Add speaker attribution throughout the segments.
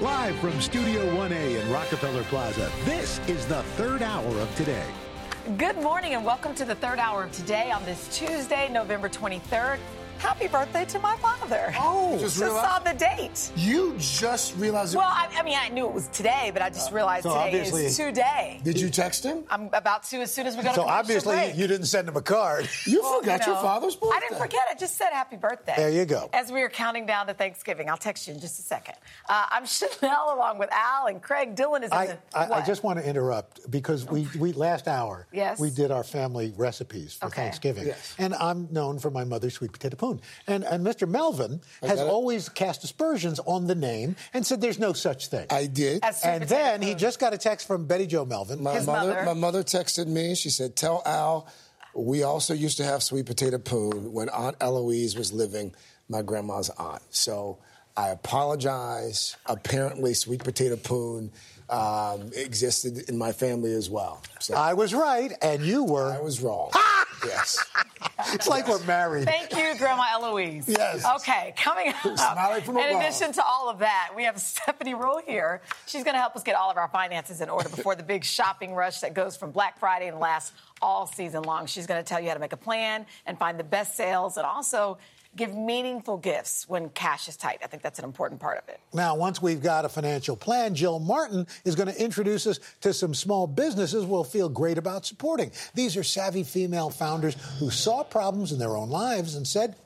Speaker 1: Live from Studio 1A in Rockefeller Plaza, this is the third hour of today.
Speaker 2: Good morning and welcome to the third hour of today on this Tuesday, November 23rd. Happy birthday to my father.
Speaker 3: Oh,
Speaker 2: just, just saw the date.
Speaker 3: You just realized.
Speaker 2: It- well, I, I, mean, I knew it was today, but I just realized
Speaker 4: so
Speaker 2: today is today.
Speaker 3: Did you text him?
Speaker 2: I'm about to as soon as we go to
Speaker 4: So obviously you didn't send him a card.
Speaker 3: You well, forgot you know, your father's birthday.
Speaker 2: I didn't forget. I just said happy birthday.
Speaker 4: There you go.
Speaker 2: As we are counting down to Thanksgiving, I'll text you in just a second. Uh, I'm Sheinelle along with Al and Craig. Dylan is in
Speaker 4: I,
Speaker 2: the.
Speaker 4: I, I, just want to interrupt because we, we last hour
Speaker 2: yes.
Speaker 4: we did our family recipes for
Speaker 2: okay.
Speaker 4: Thanksgiving,
Speaker 3: yes.
Speaker 4: and I'm known for my mother's sweet potato poon, and and Mr. Melvin has always cast aspersions on the name and said there's no such thing.
Speaker 3: I did.
Speaker 4: And then he just got a text from Betty Jo Melvin.
Speaker 3: My
Speaker 2: His
Speaker 3: mother,
Speaker 2: mother.
Speaker 3: my mother texted me. She said, "Tell Al, we also used to have sweet potato poon when Aunt Eloise was living, my grandma's aunt." So I apologize. Apparently, sweet potato poon um, existed in my family as well. So
Speaker 4: I was right, and you were.
Speaker 3: I was wrong. yes.
Speaker 4: It's like we're married.
Speaker 2: Thank you, Grandma Eloise.
Speaker 3: Yes.
Speaker 2: Okay, coming up. in addition to all of that, we have Stephanie Ruhle here. She's going to help us get all of our finances in order before the big shopping rush that goes from Black Friday and lasts all season long. She's going to tell you how to make a plan and find the best sales and also give meaningful gifts when cash is tight. I think that's an important part of it.
Speaker 4: Now, once we've got a financial plan, Jill Martin is going to introduce us to some small businesses we'll feel great about supporting. These are savvy female founders who saw problems in their own lives and said,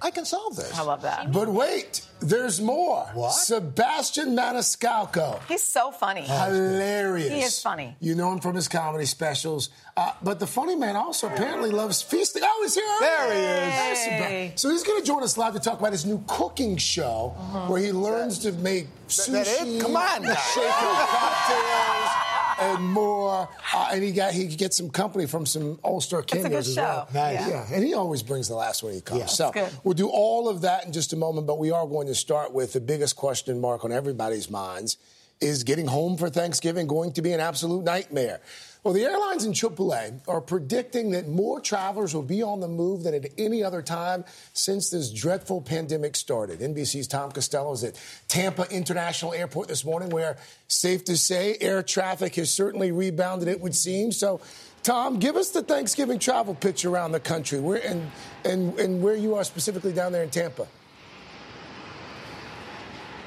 Speaker 4: I can solve this.
Speaker 2: I love that.
Speaker 3: But wait, there's more.
Speaker 4: What?
Speaker 3: Sebastian Maniscalco.
Speaker 2: He's so funny.
Speaker 3: Hilarious.
Speaker 2: He is funny.
Speaker 3: You know him from his comedy specials. Uh, but the funny man also apparently loves feasting. Oh, he's here.
Speaker 4: There he is.
Speaker 3: There's Sebastian. So he's going to join us live to talk about his new cooking show where he learns to make sushi.
Speaker 4: that it? Come on.
Speaker 3: shaker cocktails. And more, uh, and he got he gets some company from some All Star
Speaker 2: good
Speaker 3: as well.
Speaker 4: Nice.
Speaker 2: Yeah.
Speaker 3: Yeah, and he always brings the last one he comes.
Speaker 4: Yeah.
Speaker 3: so we'll do all of that in just a moment, but we are going to start with the biggest question mark on everybody's minds. Is getting home for Thanksgiving going to be an absolute nightmare? Well, the airlines in AAA are predicting that more travelers will be on the move than at any other time since this dreadful pandemic started. NBC's Tom Costello is at Tampa International Airport this morning, where, safe to say, air traffic has certainly rebounded, it would seem. So, Tom, give us the Thanksgiving travel pitch around the country where, and, and, and where you are specifically down there in Tampa.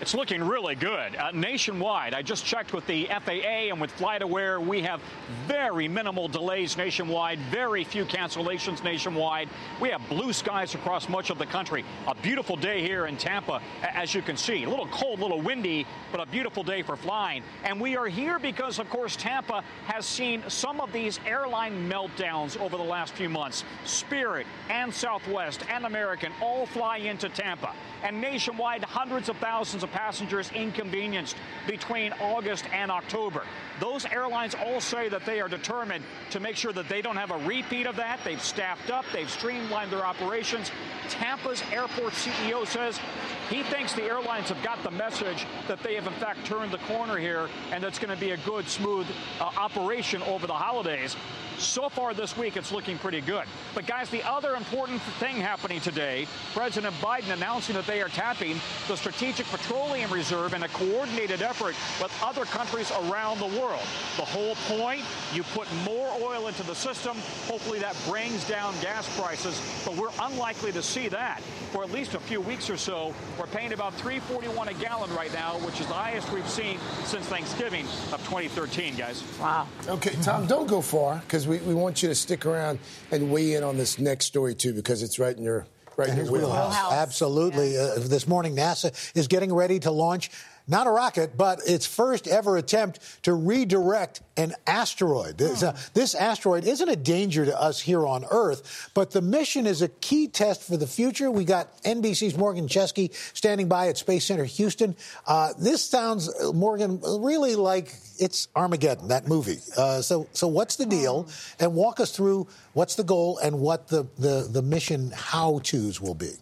Speaker 5: It's looking really good. Uh, nationwide, I just checked with the FAA and with FlightAware. We have very minimal delays nationwide, very few cancellations nationwide. We have blue skies across much of the country. A beautiful day here in Tampa, as you can see. A little cold, a little windy, but a beautiful day for flying. And we are here because, of course, Tampa has seen some of these airline meltdowns over the last few months. Spirit and Southwest and American all fly into Tampa. And nationwide, hundreds of thousands of passengers inconvenienced between August and October. Those airlines all say that they are determined to make sure that they don't have a repeat of that. They've staffed up, they've streamlined their operations. Tampa's airport CEO says he thinks the airlines have got the message that they have, in fact, turned the corner here and that's going to be a good, smooth uh, operation over the holidays. So far this week, it's looking pretty good. But, guys, the other important thing happening today President Biden announcing that they are tapping the Strategic Petroleum Reserve in a coordinated effort with other countries around the world. The whole point you put more oil into the system. Hopefully, that brings down gas prices. But we're unlikely to see that for at least a few weeks or so. We're paying about 341 a gallon right now, which is the highest we've seen since Thanksgiving of 2013, guys.
Speaker 2: Wow.
Speaker 3: Okay, Tom, don't go far because we, we want you to stick around and weigh in on this next story too because it's right in your right in your wheelhouse.
Speaker 2: Wheelhouse.
Speaker 4: Absolutely. Uh, this morning, NASA is getting ready to launch not a rocket, but its first ever attempt to redirect an asteroid. This, uh, this asteroid isn't a danger to us here on Earth, but the mission is a key test for the future. We got NBC's Morgan Chesky standing by at Space Center Houston. Uh, this sounds, uh, Morgan, really like it's Armageddon, that movie. Uh, so, so what's the deal? And walk us through what's the goal and what the, the, the mission how-tos will be.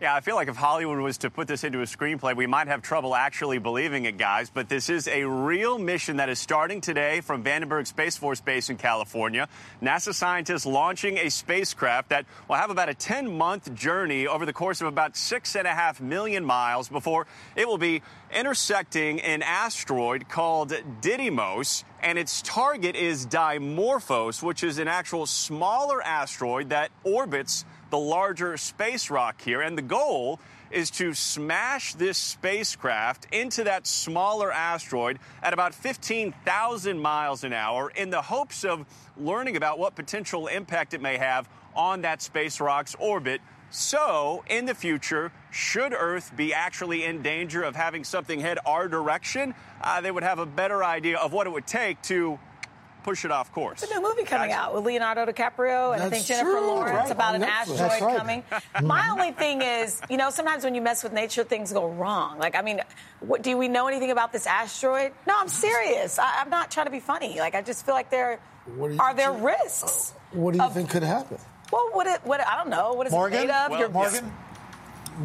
Speaker 6: Yeah, I feel like if Hollywood was to put this into a screenplay, we might have trouble actually believing it, guys. But this is a real mission that is starting today from Vandenberg Space Force Base in California. NASA scientists launching a spacecraft that will have about a 10 month journey over the course of about six and a half million miles before it will be intersecting an asteroid called Didymos. And its target is Dimorphos, which is an actual smaller asteroid that orbits the larger space rock here. And the goal is to smash this spacecraft into that smaller asteroid at about 15,000 miles an hour in the hopes of learning about what potential impact it may have on that space rock's orbit. So, in the future, should Earth be actually in danger of having something head our direction, uh, they would have a better idea of what it would take to push it off course.
Speaker 2: It's a new movie coming out with Leonardo DiCaprio and I think Jennifer
Speaker 3: true,
Speaker 2: Lawrence
Speaker 3: right,
Speaker 2: about
Speaker 3: on
Speaker 2: an
Speaker 3: Netflix.
Speaker 2: asteroid
Speaker 4: right.
Speaker 2: coming. My only thing is, you know, sometimes when you mess with nature, things go wrong. Like, I mean, what, do we know anything about this asteroid? No, I'm serious. I, I'm not trying to be funny. Like, I just feel like there
Speaker 3: What
Speaker 2: are there
Speaker 3: think-
Speaker 2: risks.
Speaker 3: Uh, what do you
Speaker 2: of-
Speaker 3: think could happen?
Speaker 2: Well, what it, what I don't know. What is
Speaker 4: Morgan?
Speaker 2: it made of?
Speaker 6: Well,
Speaker 2: Your-
Speaker 4: Morgan,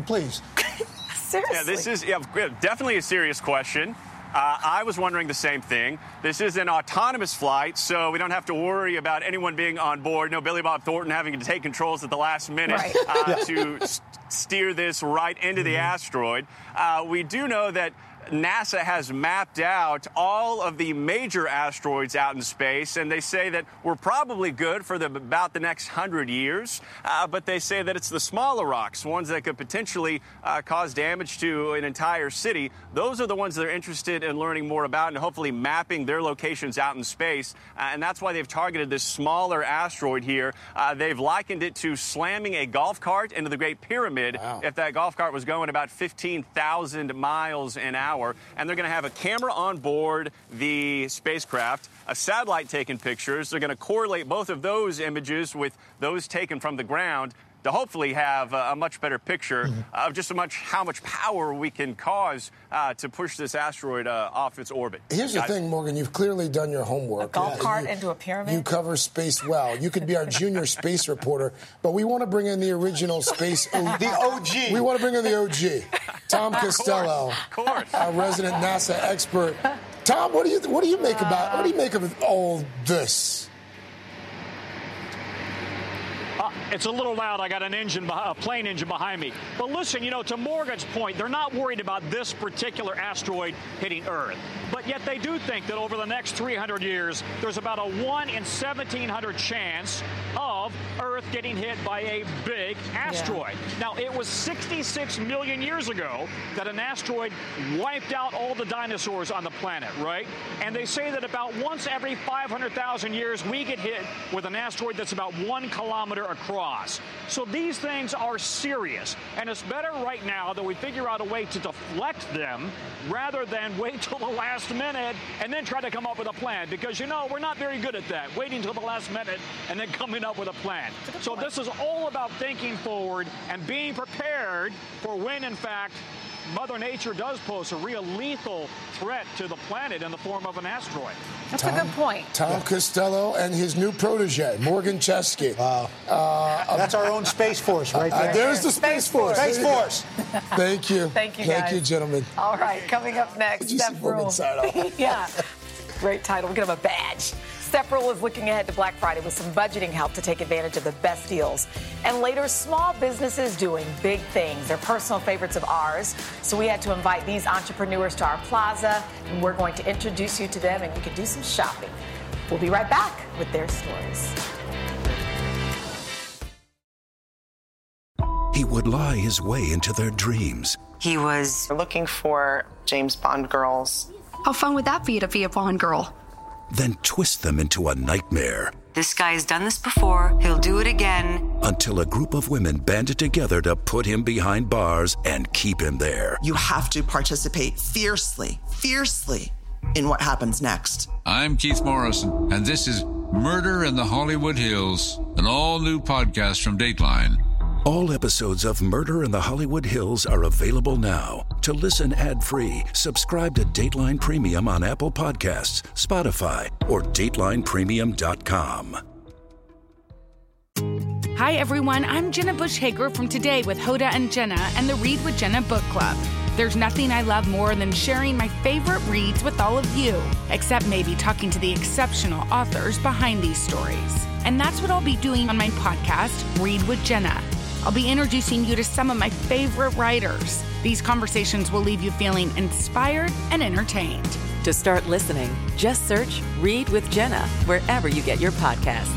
Speaker 4: please.
Speaker 2: seriously.
Speaker 6: Yeah, this is yeah, definitely a serious question. Uh, I was wondering the same thing. This is an autonomous flight, so we don't have to worry about anyone being on board. No Billy Bob Thornton having to take controls at the last minute
Speaker 2: Right.
Speaker 6: uh, to s- steer this right into the asteroid. Uh, we do know that NASA has mapped out all of the major asteroids out in space, and they say that we're probably good for the, about the next hundred years. Uh, but they say that it's the smaller rocks, ones that could potentially uh, cause damage to an entire city. Those are the ones they're interested in learning more about and hopefully mapping their locations out in space. Uh, and that's why they've targeted this smaller asteroid here. Uh, they've likened it to slamming a golf cart into the Great Pyramid
Speaker 3: Wow.
Speaker 6: if that golf cart was going about 15,000 miles an hour. And they're going to have a camera on board the spacecraft, a satellite taking pictures. They're going to correlate both of those images with those taken from the ground to hopefully have a, a much better picture of just how much how much power we can cause uh, to push this asteroid uh, off its orbit.
Speaker 3: Here's the
Speaker 6: Guys,
Speaker 3: thing, Morgan. You've clearly done your homework.
Speaker 2: A golf
Speaker 3: Yeah,
Speaker 2: cart
Speaker 3: you-
Speaker 2: into a pyramid?
Speaker 3: You cover space well. You could be our junior space reporter, but we want to bring in the original space. O-
Speaker 4: The OG.
Speaker 3: We want to bring in the OG, Tom Costello,
Speaker 6: Of course.
Speaker 3: our resident NASA expert. Tom, what do you what do you make about what do you make of all this?
Speaker 5: Uh, it's a little loud. I got an engine, a plane engine behind me. But listen, you know, to Morgan's point, they're not worried about this particular asteroid hitting Earth. But yet they do think that over the next 300 years, there's about a 1 in 1,700 chance of Earth getting hit by a big asteroid. Now, it was 66 million years ago that an asteroid wiped out all the dinosaurs on the planet, right? And they say that about once every 500,000 years, we get hit with an asteroid that's about one kilometer across. So these things are serious. And it's better right now that we figure out a way to deflect them rather than wait till the last minute and then try to come up with a plan. Because, you know, we're not very good at that, waiting till the last minute and then coming up with a plan. So this is all about thinking forward and being prepared for when, in fact, Mother Nature does pose a real lethal threat to the planet in the form of an asteroid.
Speaker 2: That's a good point.
Speaker 3: Tom Costello and his new protege, Morgan Chesky.
Speaker 4: Wow. That's our own Space Force right
Speaker 3: Uh,
Speaker 4: there.
Speaker 3: there's the Space Force.
Speaker 4: Space
Speaker 3: There.
Speaker 4: Force.
Speaker 3: Thank you.
Speaker 2: Thank you,
Speaker 3: Thank
Speaker 2: guys.
Speaker 3: you, gentlemen.
Speaker 2: All right, coming up next,
Speaker 3: Did you see
Speaker 2: Steph
Speaker 3: Morgan's
Speaker 2: Ruhle.
Speaker 3: side off?
Speaker 2: yeah, great title. We're gonna have a badge. Steph Ruhle is looking ahead to Black Friday with some budgeting help to take advantage of the best deals. And later, small businesses doing big things. They're personal favorites of ours. So we had to invite these entrepreneurs to our plaza, and we're going to introduce you to them, and you can do some shopping. We'll be right back with their stories.
Speaker 7: He would lie his way into their dreams.
Speaker 8: He was looking for James Bond girls.
Speaker 9: How fun would that be to be a Bond girl?
Speaker 7: Then twist them into a nightmare
Speaker 8: This guy has done this before. He'll do it again.
Speaker 7: until a group of women banded together to put him behind bars and keep him there.
Speaker 10: You have to participate fiercely, fiercely in what happens next.
Speaker 11: I'm Keith Morrison, and this is Murder in the Hollywood Hills, an all new podcast from Dateline.
Speaker 7: All episodes of Murder in the Hollywood Hills are available now. To listen ad-free, subscribe to Dateline Premium on Apple Podcasts, Spotify, or datelinepremium.com.
Speaker 12: Hi, everyone. I'm Jenna Bush Hager from Today with Hoda and Jenna and the Read with Jenna book club. There's nothing I love more than sharing my favorite reads with all of you, except maybe talking to the exceptional authors behind these stories. And that's what I'll be doing on my podcast, Read with Jenna. I'll be introducing you to some of my favorite writers. These conversations will leave you feeling inspired and entertained.
Speaker 13: To start listening, just search Read with Jenna wherever you get your podcasts.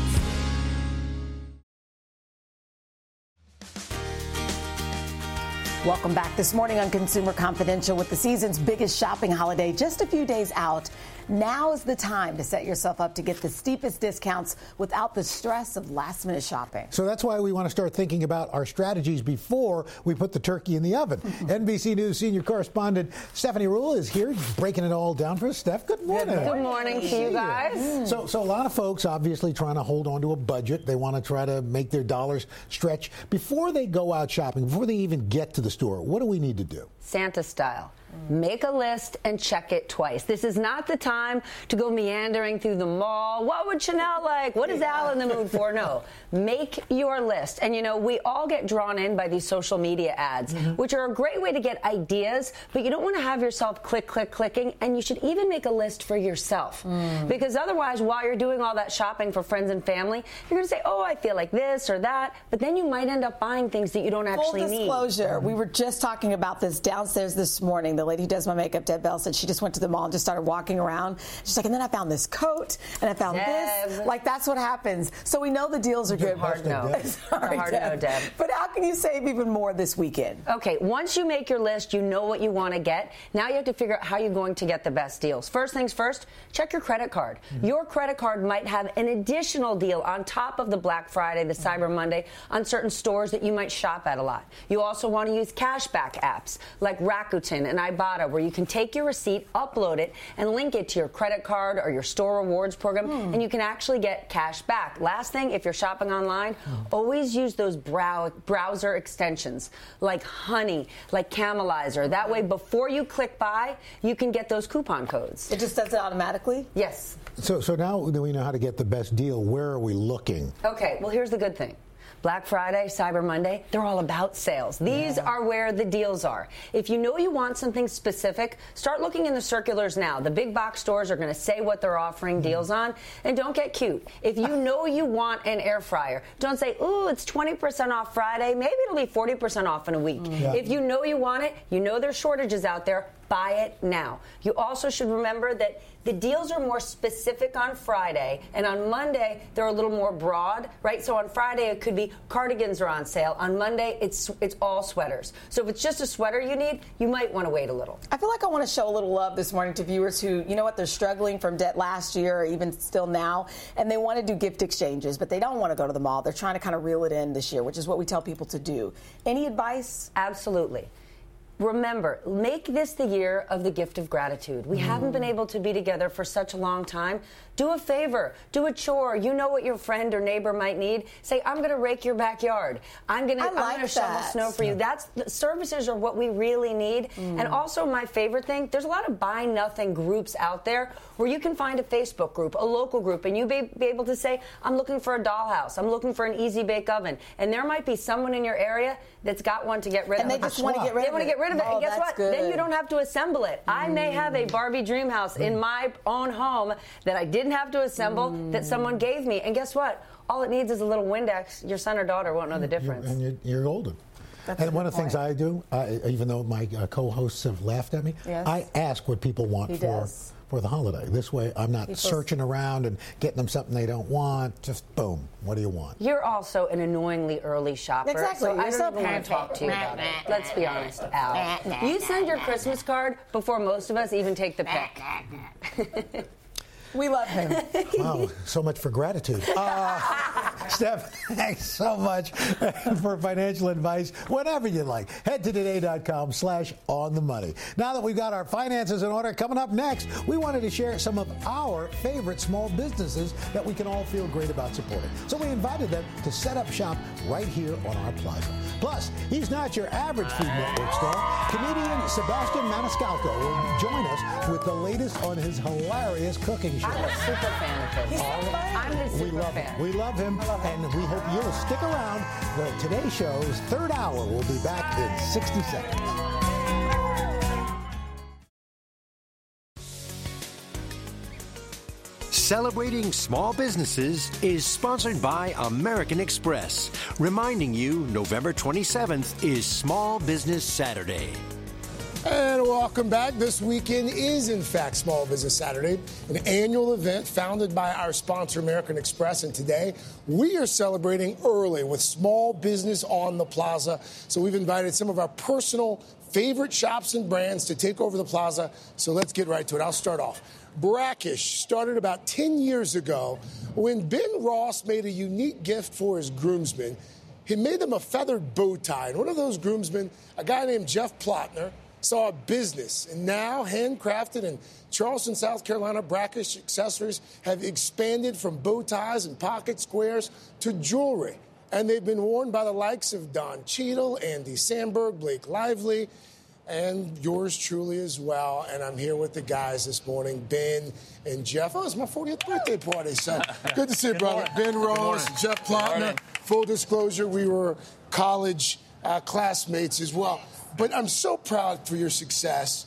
Speaker 2: Welcome back this morning on Consumer Confidential with the season's biggest shopping holiday just a few days out. Now is the time to set yourself up to get the steepest discounts without the stress of last minute shopping.
Speaker 4: So that's why we want to start thinking about our strategies before we put the turkey in the oven. NBC News senior correspondent Stephanie Ruhle is here breaking it all down for us. Steph, good morning.
Speaker 14: Good morning to you guys. Mm.
Speaker 4: So, so a lot of folks obviously trying to hold on to a budget. They want to try to make their dollars stretch before they go out shopping, before they even get to the store. What do we need to do?
Speaker 14: Santa style. Make a list and check it twice. This is not the time to go meandering through the mall. What would Sheinelle like? What is Al in the mood for? No. Make your list. And you know, we all get drawn in by these social media ads, mm-hmm. which are a great way to get ideas, but you don't want to have yourself click, click, clicking. And you should even make a list for yourself. Mm. Because otherwise, while you're doing all that shopping for friends and family, you're going to say, oh, I feel like this or that. But then you might end up buying things that you don't actually need.
Speaker 2: Full disclosure,
Speaker 14: need.
Speaker 2: we were just talking about this downstairs this morning. The lady who does my makeup, Deb Bell, said she just went to the mall and just started walking around. She's like, and then I found this coat and I found
Speaker 14: Deb.
Speaker 2: this. Like that's what happens. So we know the deals are good.
Speaker 14: Hard no.
Speaker 2: Sorry,
Speaker 14: hard
Speaker 2: Deb.
Speaker 14: no, Deb.
Speaker 2: But how can you save even more this weekend?
Speaker 14: Okay, once you make your list, you know what you want to get. Now you have to figure out how you're going to get the best deals. First things first, check your credit card. Mm-hmm. Your credit card might have an additional deal on top of the Black Friday, the Cyber Monday, on certain stores that you might shop at a lot. You also want to use cashback apps like Rakuten and Ibotta, where you can take your receipt, upload it, and link it to your credit card or your store rewards program, hmm. and you can actually get cash back. Last thing, if you're shopping online, hmm. always use those brow- browser extensions like Honey, like Camelizer. That way, before you click buy, you can get those coupon codes.
Speaker 2: It just does it automatically?
Speaker 14: Yes.
Speaker 4: So, so now that we know how to get the best deal, where are we looking?
Speaker 14: Okay, well, here's the good thing. Black Friday, Cyber Monday, they're all about sales. These yeah. are where the deals are. If you know you want something specific, start looking in the circulars now. The big box stores are going to say what they're offering mm-hmm. deals on. And don't get cute. If you know you want an air fryer, don't say, ooh, it's 20% off Friday. Maybe it'll be 40% off in a week. Mm. Yeah. If you know you want it, you know there's shortages out there, buy it now. You also should remember that the deals are more specific on Friday, and on Monday they're a little more broad, right? So on Friday it could be cardigans are on sale. On Monday it's it's all sweaters. So if it's just a sweater you need, you might want to wait a little.
Speaker 2: I feel like I want to show a little love this morning to viewers who, you know what, they're struggling from debt last year or even still now, and they want to do gift exchanges, but they don't want to go to the mall. They're trying to kind of reel it in this year, which is what we tell people to do. Any advice?
Speaker 14: Absolutely remember, make this the year of the gift of gratitude. We mm. haven't been able to be together for such a long time. Do a favor, do a chore. You know what your friend or neighbor might need. Say, I'm going to rake your backyard. I'm going like to shovel snow for you. That's services are what we really need. Mm. And also, my favorite thing, there's a lot of buy nothing groups out there where you can find a Facebook group, a local group, and you be, be able to say, I'm looking for a dollhouse. I'm looking for an easy bake oven. And there might be someone in your area that's got one to get rid
Speaker 2: and
Speaker 14: of.
Speaker 2: And they just want to get rid
Speaker 14: they of. They want to get rid of it.
Speaker 2: Oh,
Speaker 14: and guess what?
Speaker 2: Good.
Speaker 14: Then you don't have to assemble it. Mm. I may have a Barbie dream house mm. in my own home that I didn't have to assemble mm. that someone gave me. And guess what? All it needs is a little Windex. Your son or daughter won't know the difference.
Speaker 4: You're, and you're, you're golden. That's and one of the things I do, uh, even though my uh, co-hosts have laughed at me, yes. I ask what people want
Speaker 2: he
Speaker 4: for
Speaker 2: does
Speaker 4: for the holiday. This way, I'm not People searching around and getting them something they don't want. Just boom, what do you want?
Speaker 14: You're also an annoyingly early shopper.
Speaker 2: Exactly.
Speaker 14: So
Speaker 2: You're
Speaker 14: I don't want to talk to you about it. Let's be honest, Al. You send your Christmas card before most of us even take the pick.
Speaker 2: We love him.
Speaker 4: wow, so much for gratitude. Uh, Steph, thanks so much for financial advice whenever you like. Head to today.com slash on the money. Now that we've got our finances in order, coming up next, we wanted to share some of our favorite small businesses that we can all feel great about supporting. So we invited them to set up shop right here on our plaza. Plus, he's not your average Food Network star. Comedian Sebastian Maniscalco will join us with the latest on his hilarious cooking show.
Speaker 14: I'm a super fan of his.
Speaker 2: He's
Speaker 14: I'm his super
Speaker 4: we love
Speaker 14: fan.
Speaker 4: Him. We love him. and we hope you'll stick around. The Today Show's third hour will be back in 60 seconds.
Speaker 15: Celebrating small businesses is sponsored by American Express, reminding you November 27th is Small Business Saturday.
Speaker 3: And welcome back. This weekend is, in fact, Small Business Saturday, an annual event founded by our sponsor, American Express. And today, we are celebrating early with Small Business on the Plaza. So we've invited some of our personal favorite shops and brands to take over the plaza. So let's get right to it. I'll start off. Brackish started about 10 years ago when Ben Ross made a unique gift for his groomsmen. He made them a feathered bow tie. And one of those groomsmen, a guy named Jeff Plotner, saw a business. And now, handcrafted in Charleston, South Carolina, Brackish accessories have expanded from bow ties and pocket squares to jewelry. And they've been worn by the likes of Don Cheadle, Andy Samberg, Blake Lively, and yours truly as well. And I'm here with the guys this morning, Ben and Jeff. Oh, it's my 40th birthday party, so good to see you, brother. Ben Ross, Jeff Plotner. Full disclosure, we were college uh, classmates as well. But I'm so proud for your success.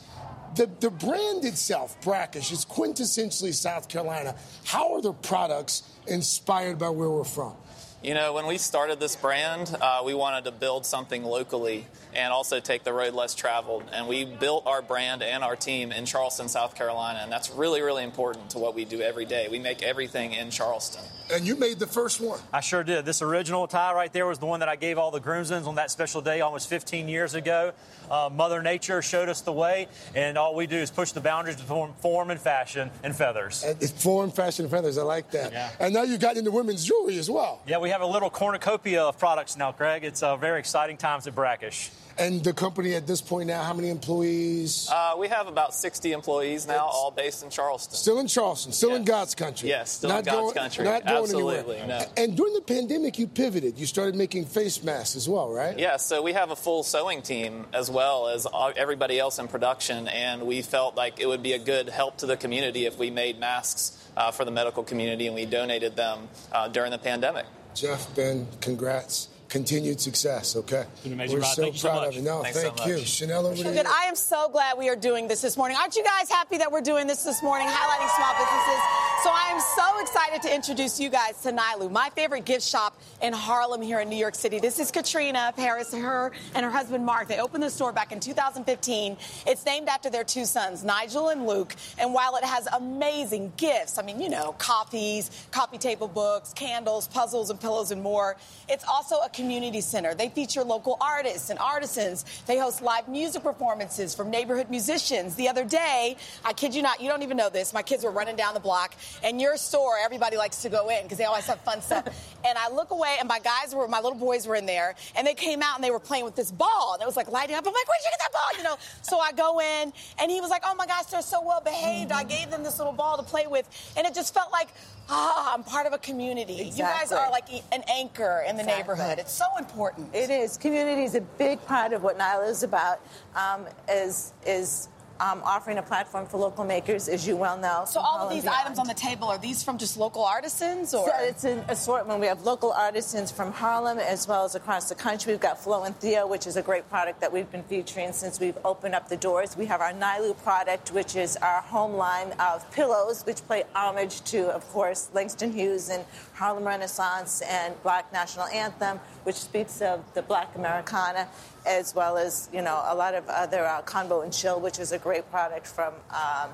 Speaker 3: The, the brand itself, Brackish, is quintessentially South Carolina. How are the products inspired by where we're from?
Speaker 16: You know, when we started this brand, uh, we wanted to build something locally and also take the road less traveled. And we built our brand and our team in Charleston, South Carolina. And that's really, really important to what we do every day. We make everything in Charleston.
Speaker 3: And you made the first one.
Speaker 17: I sure did. This original tie right there was the one that I gave all the groomsmen on that special day almost 15 years ago. Uh, Mother Nature showed us the way, and all we do is push the boundaries of form, form and fashion and feathers.
Speaker 3: And it's form, fashion, and feathers. I like that. Yeah. And now you got into women's jewelry as well.
Speaker 17: Yeah, we have a little cornucopia of products now, Craig. It's uh, very exciting times at Brackish.
Speaker 3: And the company at this point now, how many employees?
Speaker 16: Uh, we have about 60 employees now, it's all based in Charleston.
Speaker 3: Still in Charleston, still
Speaker 16: yes.
Speaker 3: in God's country.
Speaker 16: Yes, still
Speaker 3: not
Speaker 16: in God's
Speaker 3: going,
Speaker 16: country.
Speaker 3: Not going
Speaker 16: Absolutely,
Speaker 3: anywhere.
Speaker 16: no.
Speaker 3: And during the pandemic, you pivoted. You started making face masks as well, right?
Speaker 16: Yeah, so we have a full sewing team as well as everybody else in production, and we felt like it would be a good help to the community if we made masks uh, for the medical community and we donated them uh, during the pandemic.
Speaker 3: Jeff, Ben, congrats continued success, okay?
Speaker 5: We're
Speaker 3: so proud
Speaker 5: so
Speaker 3: of you. No,
Speaker 16: Thanks
Speaker 3: thank
Speaker 16: so
Speaker 3: you. Sheinelle over
Speaker 2: Good. I am so glad we are doing this this morning. Aren't you guys happy that we're doing this this morning, highlighting small businesses? So I am so excited to introduce you guys to Nilu, my favorite gift shop in Harlem here in New York City. This is Katrina Paris, her and her husband Mark. They opened the store back in 2015. It's named after their two sons, Nigel and Luke. And while it has amazing gifts, I mean, you know, coffees, coffee table books, candles, puzzles, and pillows, and more, it's also a community center. They feature local artists and artisans. They host live music performances from neighborhood musicians. The other day, I kid you not, you don't even know this. My kids were running down the block, and your store, everybody likes to go in because they always have fun stuff. and I look away, and my guys were, my little boys were in there, and they came out and they were playing with this ball, and it was like lighting up. I'm like, where'd you get that ball? You know. So I go in, and he was like, oh my gosh, they're so well behaved. I gave them this little ball to play with, and it just felt like, ah, I'm part of a community. You guys are like an anchor in the
Speaker 18: Exactly.
Speaker 2: neighborhood. It's so important.
Speaker 18: It is. Community is a big part of what Nilu is about. Um, is is um, offering a platform for local makers, as you well know.
Speaker 2: So all of these items on the table are these from just local artisans, or
Speaker 18: So it's an assortment. We have local artisans from Harlem as well as across the country. We've got Flo and Theo, which is a great product that we've been featuring since we've opened up the doors. We have our Nilu product, which is our home line of pillows, which pay homage to, of course, Langston Hughes and Harlem Renaissance and Black National Anthem, which speaks of the Black Americana, as well as you know a lot of other uh, Convo and Chill, which is a great product from. Um,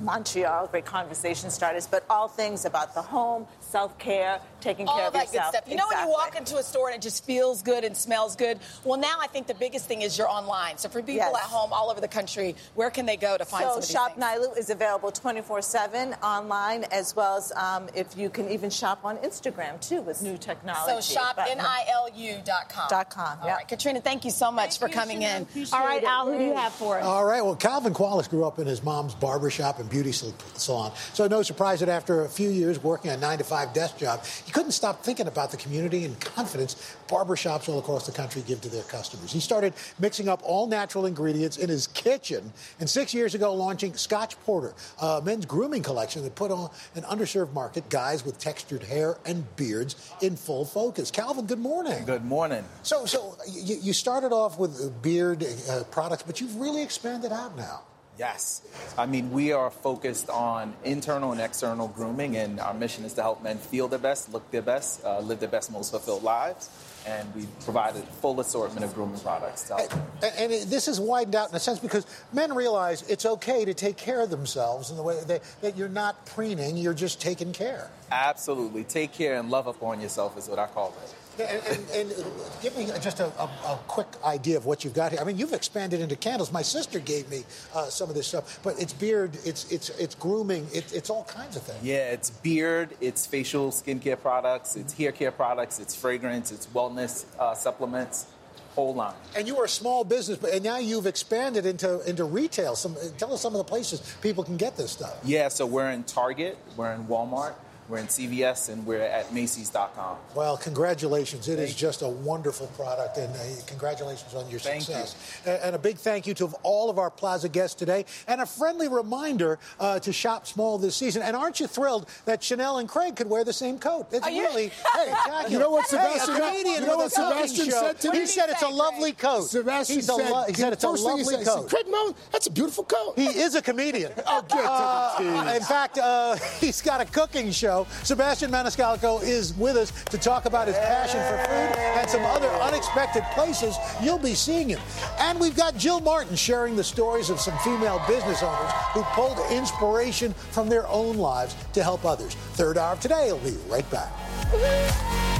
Speaker 18: Montreal, great conversation starters, but all things about the home, self care, taking
Speaker 2: all
Speaker 18: care of yourself.
Speaker 2: All that good stuff. You know when you walk into a store and it just feels good and smells good? Well, now I think the biggest thing is you're online. So for people
Speaker 18: Yes.
Speaker 2: at home all over the country, where can they go to find some
Speaker 18: So
Speaker 2: of
Speaker 18: Shop
Speaker 2: things?
Speaker 18: Nilu is available 24/7 online, as well as um, if you can even shop on Instagram too with new technology.
Speaker 2: So shop
Speaker 18: But-
Speaker 2: nilu.com.
Speaker 18: Dot com,
Speaker 2: All
Speaker 18: yeah.
Speaker 2: right, Katrina, thank you so much for coming in. All right, Al, who do you have for us?
Speaker 4: All right. Well, Calvin Quallis grew up in his mom's barber shop in beauty salon. So no surprise that after a few years working a nine to five desk job, he couldn't stop thinking about the community and confidence barbershops all across the country give to their customers. He started mixing up all natural ingredients in his kitchen, and six years ago launching Scotch Porter, a men's grooming collection that put on an underserved market, guys with textured hair and beards in full focus. Calvin, good morning.
Speaker 19: Good morning.
Speaker 4: So, so you, you started off with beard uh, products, but you've really expanded out now.
Speaker 19: Yes. I mean, we are focused on internal and external grooming, and our mission is to help men feel their best, look their best, uh, live their best, most fulfilled lives. And we provide a full assortment of grooming products. To help
Speaker 4: and, and it, this is widened out in a sense because men realize it's okay to take care of themselves in the way that, that you're not preening, you're just taking care.
Speaker 19: Absolutely. Take care and love upon yourself is what I call it.
Speaker 4: And, and, and, give me just a, a, a, quick idea of what you've got here. I mean, you've expanded into candles. My sister gave me uh, some of this stuff, but it's beard, it's it's it's grooming, it, it's all kinds of things.
Speaker 19: Yeah, it's beard, it's facial skincare products, it's hair care products, it's fragrance, it's wellness uh, supplements. Whole line.
Speaker 4: And you are a small business, but and now you've expanded into into retail. Some tell us some of the places people can get this stuff.
Speaker 19: Yeah, so we're in Target, we're in Walmart, we're in CVS and we're at Macy's.com.
Speaker 4: Well, congratulations. It thank is just a wonderful product, and uh, congratulations on your
Speaker 19: thank
Speaker 4: success. You. And a big thank you to all of our Plaza guests today, and a friendly reminder uh, to shop small this season. And aren't you thrilled that Sheinelle and Craig could wear the same coat? It's
Speaker 2: Are
Speaker 4: really,
Speaker 2: you?
Speaker 4: hey, Jackie,
Speaker 3: you know what Sebastian,
Speaker 4: hey, a
Speaker 3: you know what Sebastian said to
Speaker 4: me?
Speaker 3: He
Speaker 4: said it's a lovely coat.
Speaker 3: Sebastian
Speaker 4: He's
Speaker 3: said,
Speaker 4: lo- he said it's a lovely
Speaker 3: said,
Speaker 4: coat.
Speaker 3: Craig Melvin, that's a beautiful coat.
Speaker 4: He is a comedian.
Speaker 3: oh, get
Speaker 4: uh,
Speaker 3: to the
Speaker 4: In fact, uh, he's got a cooking show. Sebastian Maniscalco is with us to talk about his passion for food and some other unexpected places you'll be seeing him. And we've got Jill Martin sharing the stories of some female business owners who pulled inspiration from their own lives to help others. Third hour of today, we'll be right back.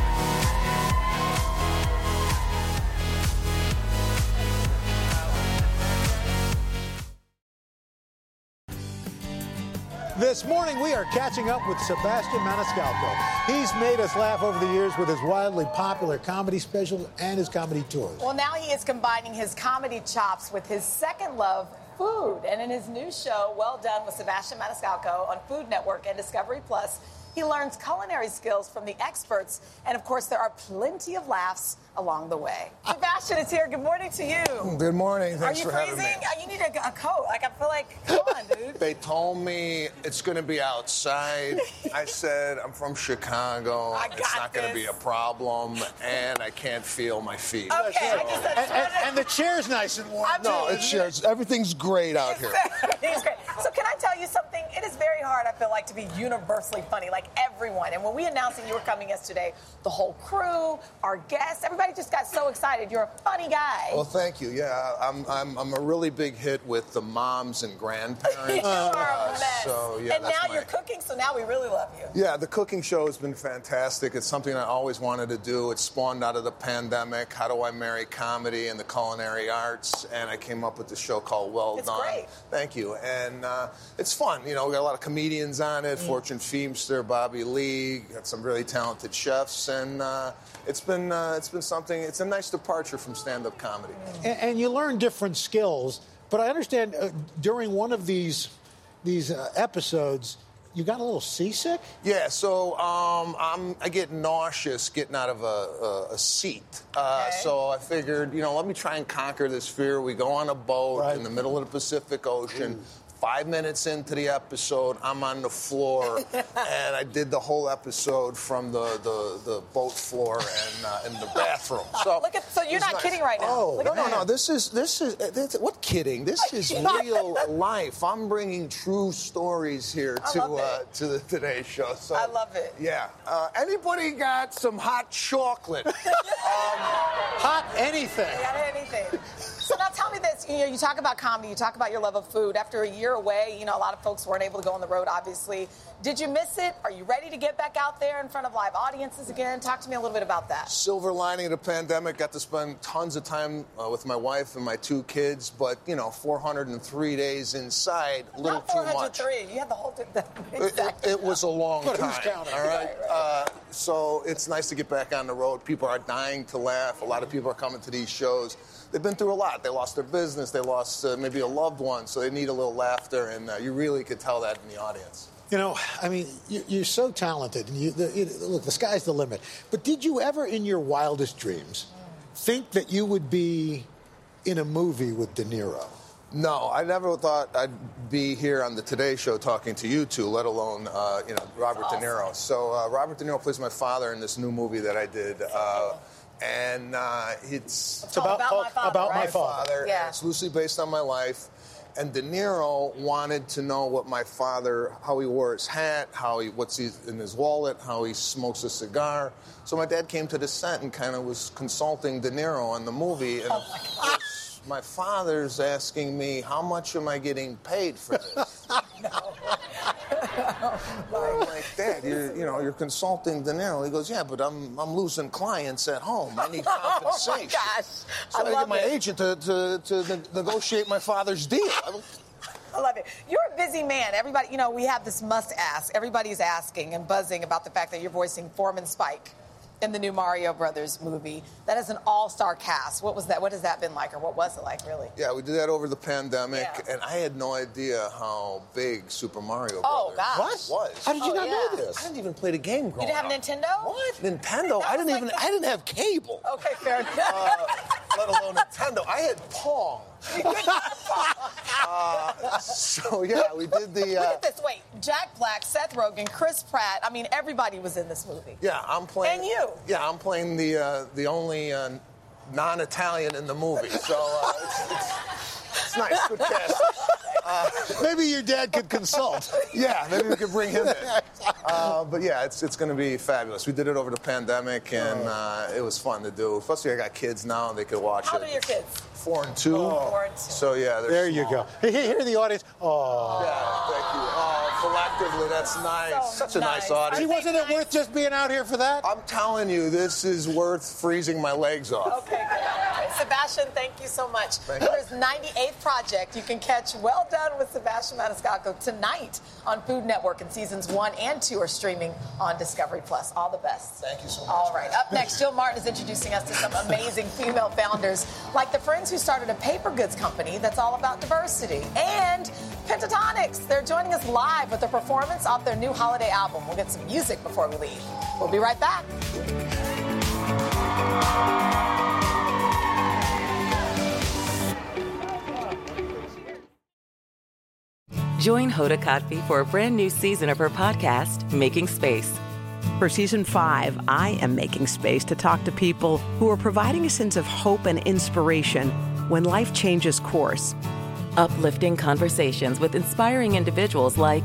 Speaker 4: This morning, we are catching up with Sebastian Maniscalco. He's made us laugh over the years with his wildly popular comedy special and his comedy tours.
Speaker 2: Well, now he is combining his comedy chops with his second love, food. And in his new show, Well Done with Sebastian Maniscalco on Food Network and Discovery Plus, he learns culinary skills from the experts. And of course, there are plenty of laughs along the way. Sebastian is here. Good morning to you.
Speaker 20: Good morning. Thanks
Speaker 2: are you
Speaker 20: for
Speaker 2: freezing?
Speaker 20: having me.
Speaker 2: Uh, You need a, a coat. Like, I feel like, come on, dude.
Speaker 20: They told me it's going to be outside. I said, I'm from Chicago.
Speaker 2: I
Speaker 20: it's
Speaker 2: got
Speaker 20: not going to be a problem, and I can't feel my feet.
Speaker 2: Okay, I just said
Speaker 4: And, and- and the chair's nice and warm.
Speaker 2: I'm
Speaker 20: No,
Speaker 2: too.
Speaker 20: it's just, everything's great out here.
Speaker 2: He's great. So can I tell you something? It is very hard, I feel like, to be universally funny, like everyone. And when we announced that you were coming yesterday, the whole crew, our guests, everybody just got so excited. You're a funny guy.
Speaker 20: Well, thank you. Yeah, I'm, I'm, I'm a really big hit with the moms and grandparents.
Speaker 2: you are
Speaker 20: Uh,
Speaker 2: a mess.
Speaker 20: So, yeah,
Speaker 2: and now
Speaker 20: my-
Speaker 2: you're cooking, so now we really love you.
Speaker 20: Yeah, the cooking show has been fantastic. It's something I always wanted to do. It spawned out of the pandemic. How do I marry comedy and the culinary arts? And I came up with the show called Well
Speaker 2: It's
Speaker 20: Done.
Speaker 2: great.
Speaker 20: Thank you. And uh, it's fun. You know, we got a lot of comedians on
Speaker 2: Mm.
Speaker 20: it. Fortune Feemster, Bobby Lee, got some really talented chefs, and uh, it's been uh, it's been something. It's a nice departure from stand-up comedy.
Speaker 4: and, and you learn different skills. But I understand uh, during one of these these uh, episodes, you got a little seasick.
Speaker 20: Yeah, so um, I'm, I get nauseous getting out of a, a, a seat. Uh, So I figured, you know, let me try and conquer this fear. We go on a boat in the middle of the Pacific Ocean. Five minutes into the episode, I'm on the floor, and I did the whole episode from the, the, the boat floor and uh, in the bathroom. So
Speaker 2: Look at- so you're not kidding right now.
Speaker 20: Oh
Speaker 2: Look
Speaker 20: no no
Speaker 2: that.
Speaker 20: no! This is this is uh, this, what kidding? This is real life. I'm bringing true stories here to uh, to the Today Show. So
Speaker 2: I love it.
Speaker 20: yeah. Uh, anybody got some hot chocolate? um,
Speaker 4: hot anything.
Speaker 2: Got anything. So now tell me this. You know, you talk about comedy, you talk about your love of food. After a year away, you know, a lot of folks weren't able to go on the road, obviously. Did you miss it? Are you ready to get back out there in front of live audiences again? Talk to me a little bit about that.
Speaker 20: Silver lining of the pandemic, got to spend tons of time uh, with my wife and my two kids, but you know, 403 days inside, a little
Speaker 2: Not
Speaker 20: too much.
Speaker 2: 403. You had the whole. The
Speaker 20: It, it- it was a long
Speaker 2: But
Speaker 20: time.
Speaker 2: who's counting?
Speaker 20: All right.
Speaker 2: Right, right.
Speaker 20: Uh, so it's nice to get back on the road. People are dying to laugh. A lot of people are coming to these shows. They've been through a lot. They lost their business. They lost uh, maybe a loved one, so they need a little laughter, and uh, you really could tell that in the audience.
Speaker 4: You know, I mean, you- you're so talented, and you, the, you, look, the sky's the limit. But did you ever, in your wildest dreams, think that you would be in a movie with De Niro?
Speaker 20: No, I never thought I'd be here on the Today Show talking to you two, let alone uh, you know Robert De Niro. So uh, Robert De Niro plays my father in this new movie that I did, uh, and uh, it's
Speaker 2: It's about- About My Father, about My? Father. Yeah.
Speaker 20: It's loosely based on my life. And De Niro wanted to know what my father, how he wore his hat, how he, what's he, in his wallet, how he smokes a cigar. So my dad came to the set and kind of was consulting De Niro on the movie. And of course, my father's asking me, how much am I getting paid for this? I'm like, Dad, you're, you know, you're consulting De Niro. He goes, yeah, but I'm, I'm losing clients at home. I need compensation.
Speaker 2: Oh my gosh.
Speaker 20: So
Speaker 2: I
Speaker 20: I, get my
Speaker 2: it.
Speaker 20: agent to, to, to negotiate my father's deal. I
Speaker 2: love it. You're a busy man. Everybody, you know, we have this must ask. Everybody's asking and buzzing about the fact that you're voicing Foreman Spike in the new Mario Brothers movie. That is an all-star cast. What was that? What has that been like, or what was it like, really?
Speaker 20: Yeah, we did that over the pandemic, and I had no idea how big Super Mario
Speaker 2: Oh,
Speaker 20: Brothers
Speaker 2: gosh.
Speaker 20: was.
Speaker 2: How did you Oh, not know
Speaker 20: this? I didn't even play the game
Speaker 2: You didn't have
Speaker 20: up.
Speaker 2: Nintendo?
Speaker 20: What? Nintendo? I didn't even. I didn't have cable.
Speaker 2: Okay, fair enough.
Speaker 20: Uh, let alone Nintendo. I had Pong. Uh, so yeah, we did the.
Speaker 2: Look
Speaker 20: Uh,
Speaker 2: at this. Wait, Jack Black, Seth Rogen, Chris Pratt. I mean, everybody was in this movie.
Speaker 20: yeah, I'm playing.
Speaker 2: And you.
Speaker 20: Yeah, I'm playing the uh, the only uh, non-Italian in the movie. So uh, it's, it's, it's nice, good cast. Uh,
Speaker 4: maybe your dad could consult.
Speaker 20: yeah, maybe we could bring him in. Uh, but yeah, it's it's going to be fabulous. We did it over the pandemic, and uh, it was fun to do. Especially I got kids now; and they could watch
Speaker 2: How
Speaker 20: it.
Speaker 2: old are your kids?
Speaker 20: Four and two.
Speaker 2: Four and two.
Speaker 20: So yeah, they're
Speaker 4: There you go. Hey, Here in the audience. Oh.
Speaker 20: Yeah, thank you. Oh, collectively, that's nice.
Speaker 2: So
Speaker 20: Such a nice,
Speaker 2: nice.
Speaker 20: audience.
Speaker 4: See, wasn't it worth just being out here for that?
Speaker 20: I'm telling you, this is worth freezing my legs off.
Speaker 2: Okay, good. Sebastian, thank you so much.
Speaker 20: Thank you.
Speaker 2: Here's 98th Project. You can catch Well Done with Sebastian Maniscalco tonight on Food Network, and seasons one and two are streaming on Discovery Plus. All the best.
Speaker 20: Thank you so much.
Speaker 2: All right. Up next, Jill Martin is introducing us to some amazing female founders, like the friends who started a paper goods company that's all about diversity. And Pentatonix. They're joining us live with a performance off their new holiday album. We'll get some music before we leave. We'll be right back.
Speaker 13: Join Hoda Kotb for a brand new season of her podcast, Making Space.
Speaker 21: For season five, I am making space to talk to people who are providing a sense of hope and inspiration when life changes course.
Speaker 13: Uplifting conversations with inspiring individuals like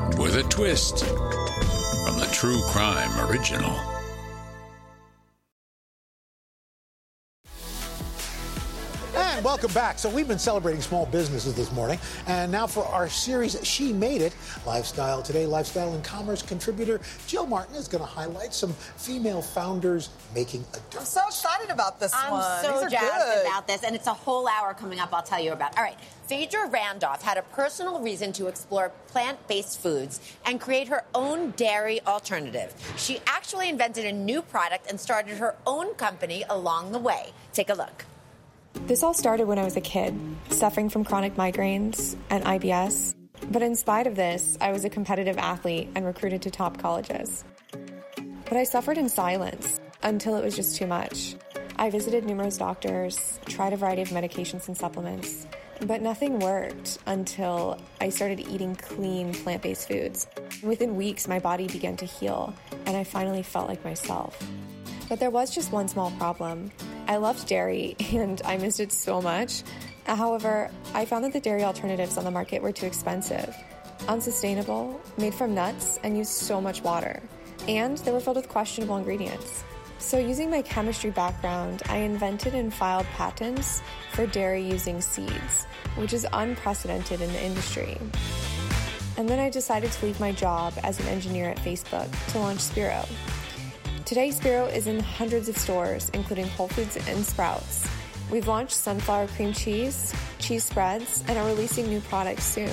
Speaker 11: with a twist from the True Crime Original.
Speaker 4: And welcome back. So we've been celebrating small businesses this morning, and now for our series, She Made It, Lifestyle Today, Lifestyle and Commerce contributor Jill Martin is going to highlight some female founders making a difference.
Speaker 2: I'm so excited about this
Speaker 22: I'm
Speaker 2: one.
Speaker 22: so
Speaker 2: These are
Speaker 22: jazzed
Speaker 2: good.
Speaker 22: about this, and it's a whole hour coming up. I'll tell you about. All right, Phaedra Randolph had a personal reason to explore plant-based foods and create her own dairy alternative. She actually invented a new product and started her own company along the way. Take a look.
Speaker 23: This all started when I was a kid, suffering from chronic migraines and IBS. But in spite of this, I was a competitive athlete and recruited to top colleges. But I suffered in silence until it was just too much. I visited numerous doctors, tried a variety of medications and supplements, but nothing worked until I started eating clean plant based foods. Within weeks, my body began to heal, and I finally felt like myself. But there was just one small problem. I loved dairy, and I missed it so much. However, I found that the dairy alternatives on the market were too expensive, unsustainable, made from nuts, and used so much water. And they were filled with questionable ingredients. So, using my chemistry background, I invented and filed patents for dairy using seeds, which is unprecedented in the industry. And then I decided to leave my job as an engineer at Facebook to launch Spero. Today, Spero is in hundreds of stores, including Whole Foods and Sprouts. We've launched sunflower cream cheese, cheese spreads, and are releasing new products soon.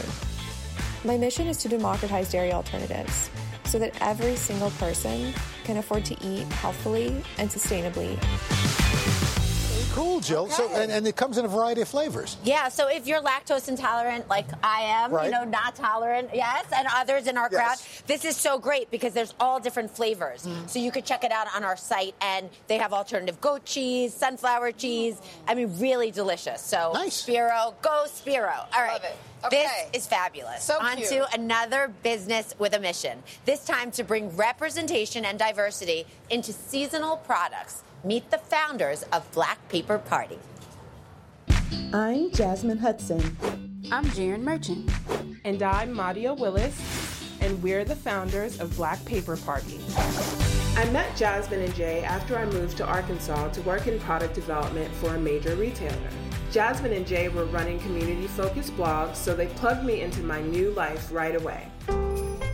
Speaker 23: My mission is to democratize dairy alternatives so that every single person can afford to eat healthfully and sustainably.
Speaker 4: Cool, Jill.
Speaker 22: Okay.
Speaker 4: So, and, and it comes in a variety of flavors.
Speaker 22: Yeah, so if you're lactose intolerant, like I am,
Speaker 4: Right.
Speaker 22: you know, not tolerant, yes, and others in our
Speaker 4: Yes.
Speaker 22: crowd, this is so great because there's all different flavors. Mm. So you could check it out on our site, and they have alternative goat cheese, sunflower cheese. I mean, really delicious. So Spero, go Spero. All right. Okay. This is fabulous.
Speaker 2: So
Speaker 22: On
Speaker 2: cute.
Speaker 22: to another business with a mission. This time to bring representation and diversity into seasonal products. Meet the founders of Black Paper Party.
Speaker 24: I'm Jasmine Hudson.
Speaker 25: I'm Jaren Merchant.
Speaker 24: And I'm Madia Willis, and we're the founders of Black Paper Party. I met Jasmine and Jay after I moved to Arkansas to work in product development for a major retailer. Jasmine and Jay were running community focused blogs, so they plugged me into my new life right away.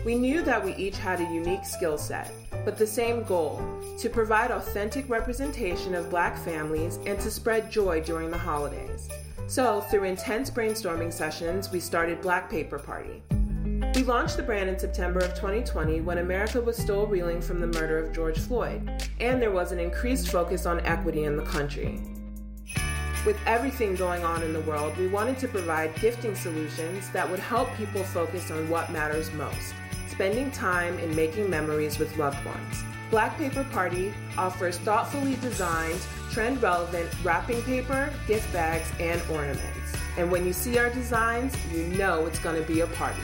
Speaker 24: We knew that we each had a unique skill set, but the same goal to provide authentic representation of Black families and to spread joy during the holidays. So, through intense brainstorming sessions, we started Black Paper Party. We launched the brand in September of 2020 when America was still reeling from the murder of George Floyd, and there was an increased focus on equity in the country. With everything going on in the world, we wanted to provide gifting solutions that would help people focus on what matters most spending time and making memories with loved ones. Black Paper Party offers thoughtfully designed, trend relevant wrapping paper, gift bags, and ornaments. And when you see our designs, you know it's going to be a party.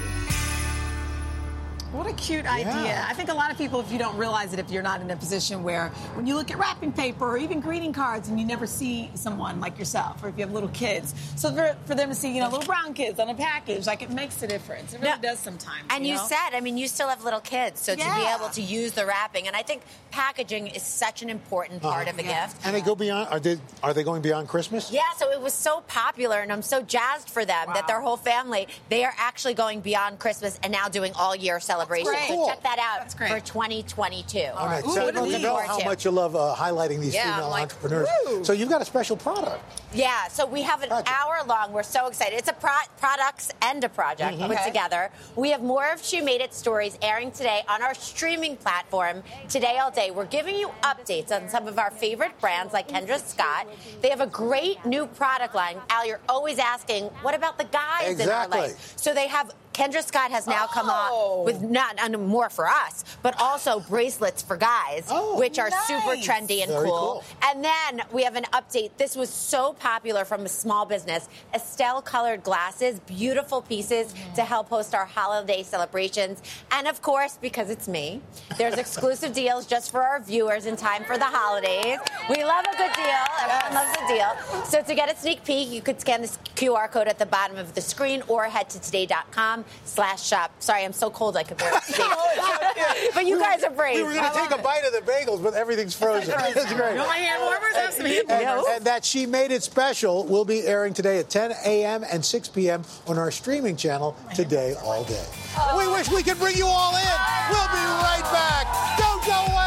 Speaker 2: What a cute idea. I think a lot of people, if you don't realize it, if you're not in a position where when you look at wrapping paper or even greeting cards and you never see someone like yourself or if you have little kids. So for, for them to see, you know, little brown kids on a package, like it makes a difference. It really does sometimes.
Speaker 22: And you
Speaker 2: know?
Speaker 22: said, I mean, you still have little kids, so to be able to use the wrapping, and I think packaging is such an important uh-huh. part of a gift.
Speaker 4: And they go beyond. Are they? Are they going beyond Christmas?
Speaker 22: Yeah, so it was so popular, and I'm so jazzed for them that their whole family they are actually going beyond Christmas and now doing all year celebrations.
Speaker 4: Great.
Speaker 22: So
Speaker 4: Cool.
Speaker 22: check that out for 2022.
Speaker 4: All right,
Speaker 22: Ooh,
Speaker 4: so
Speaker 22: what
Speaker 4: you
Speaker 22: these?
Speaker 4: know how much you love uh, highlighting these
Speaker 22: Yeah,
Speaker 4: female
Speaker 22: like,
Speaker 4: entrepreneurs.
Speaker 22: woo.
Speaker 4: So you've got a special product.
Speaker 22: Yeah, so we have an hour long. We're so excited. It's a pro- products and a project
Speaker 4: Mhm.
Speaker 22: put
Speaker 4: Okay.
Speaker 22: together. We have more of She Made It stories airing today on our streaming platform today all day. We're giving you updates on some of our favorite brands like Kendra Scott. They have a great new product line. Al, you're always asking, what about the guys in our
Speaker 26: Exactly.
Speaker 22: life? So they have Kendra Scott has now come
Speaker 2: Oh.
Speaker 22: up with not and more for us, but also bracelets for guys, oh, which are super trendy and cool.
Speaker 26: cool.
Speaker 22: And then we have an update. This was so popular from a small business. Estelle colored glasses, beautiful pieces mm-hmm. to help host our holiday celebrations. And of course, because it's me, there's exclusive deals just for our viewers in time for the holidays. We love a good deal. Everyone loves a deal. So to get a sneak peek, you could scan this QR code at the bottom of the screen or head to today.com slash shop. Sorry, I'm so cold I could barely speak. but you guys are brave.
Speaker 4: We were going to take a bite of the bagels, but everything's frozen. it's great.
Speaker 2: You want my hand warmers? Have some hand warmers.
Speaker 4: and that She Made It special will be airing today at 10 a.m. and 6 p.m. on our streaming channel today all day. Oh. We wish we could bring you all in. We'll be right back. Don't go away.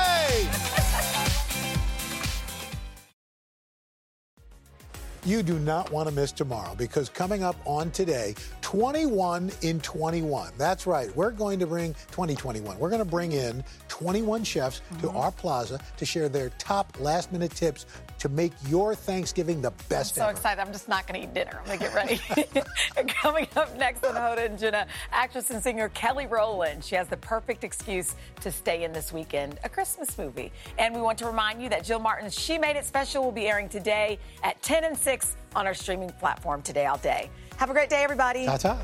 Speaker 4: You do not want to miss tomorrow because coming up on today, 21 in 21. That's right. We're going to bring 2021. We're going to bring in 21 chefs to mm-hmm. our plaza to share their top last minute tips to make your Thanksgiving the best
Speaker 2: I'm so
Speaker 4: ever.
Speaker 2: excited. I'm just not going to eat dinner. I'm going to get ready. Coming up next on Hoda and Jenna, actress and singer Kelly Rowland. She has the perfect excuse to stay in this weekend, a Christmas movie. And we want to remind you that Jill Martin's She Made It Special will be airing today at 10 and 6 on our streaming platform today all day. Have a great day, everybody.
Speaker 4: Ta-ta.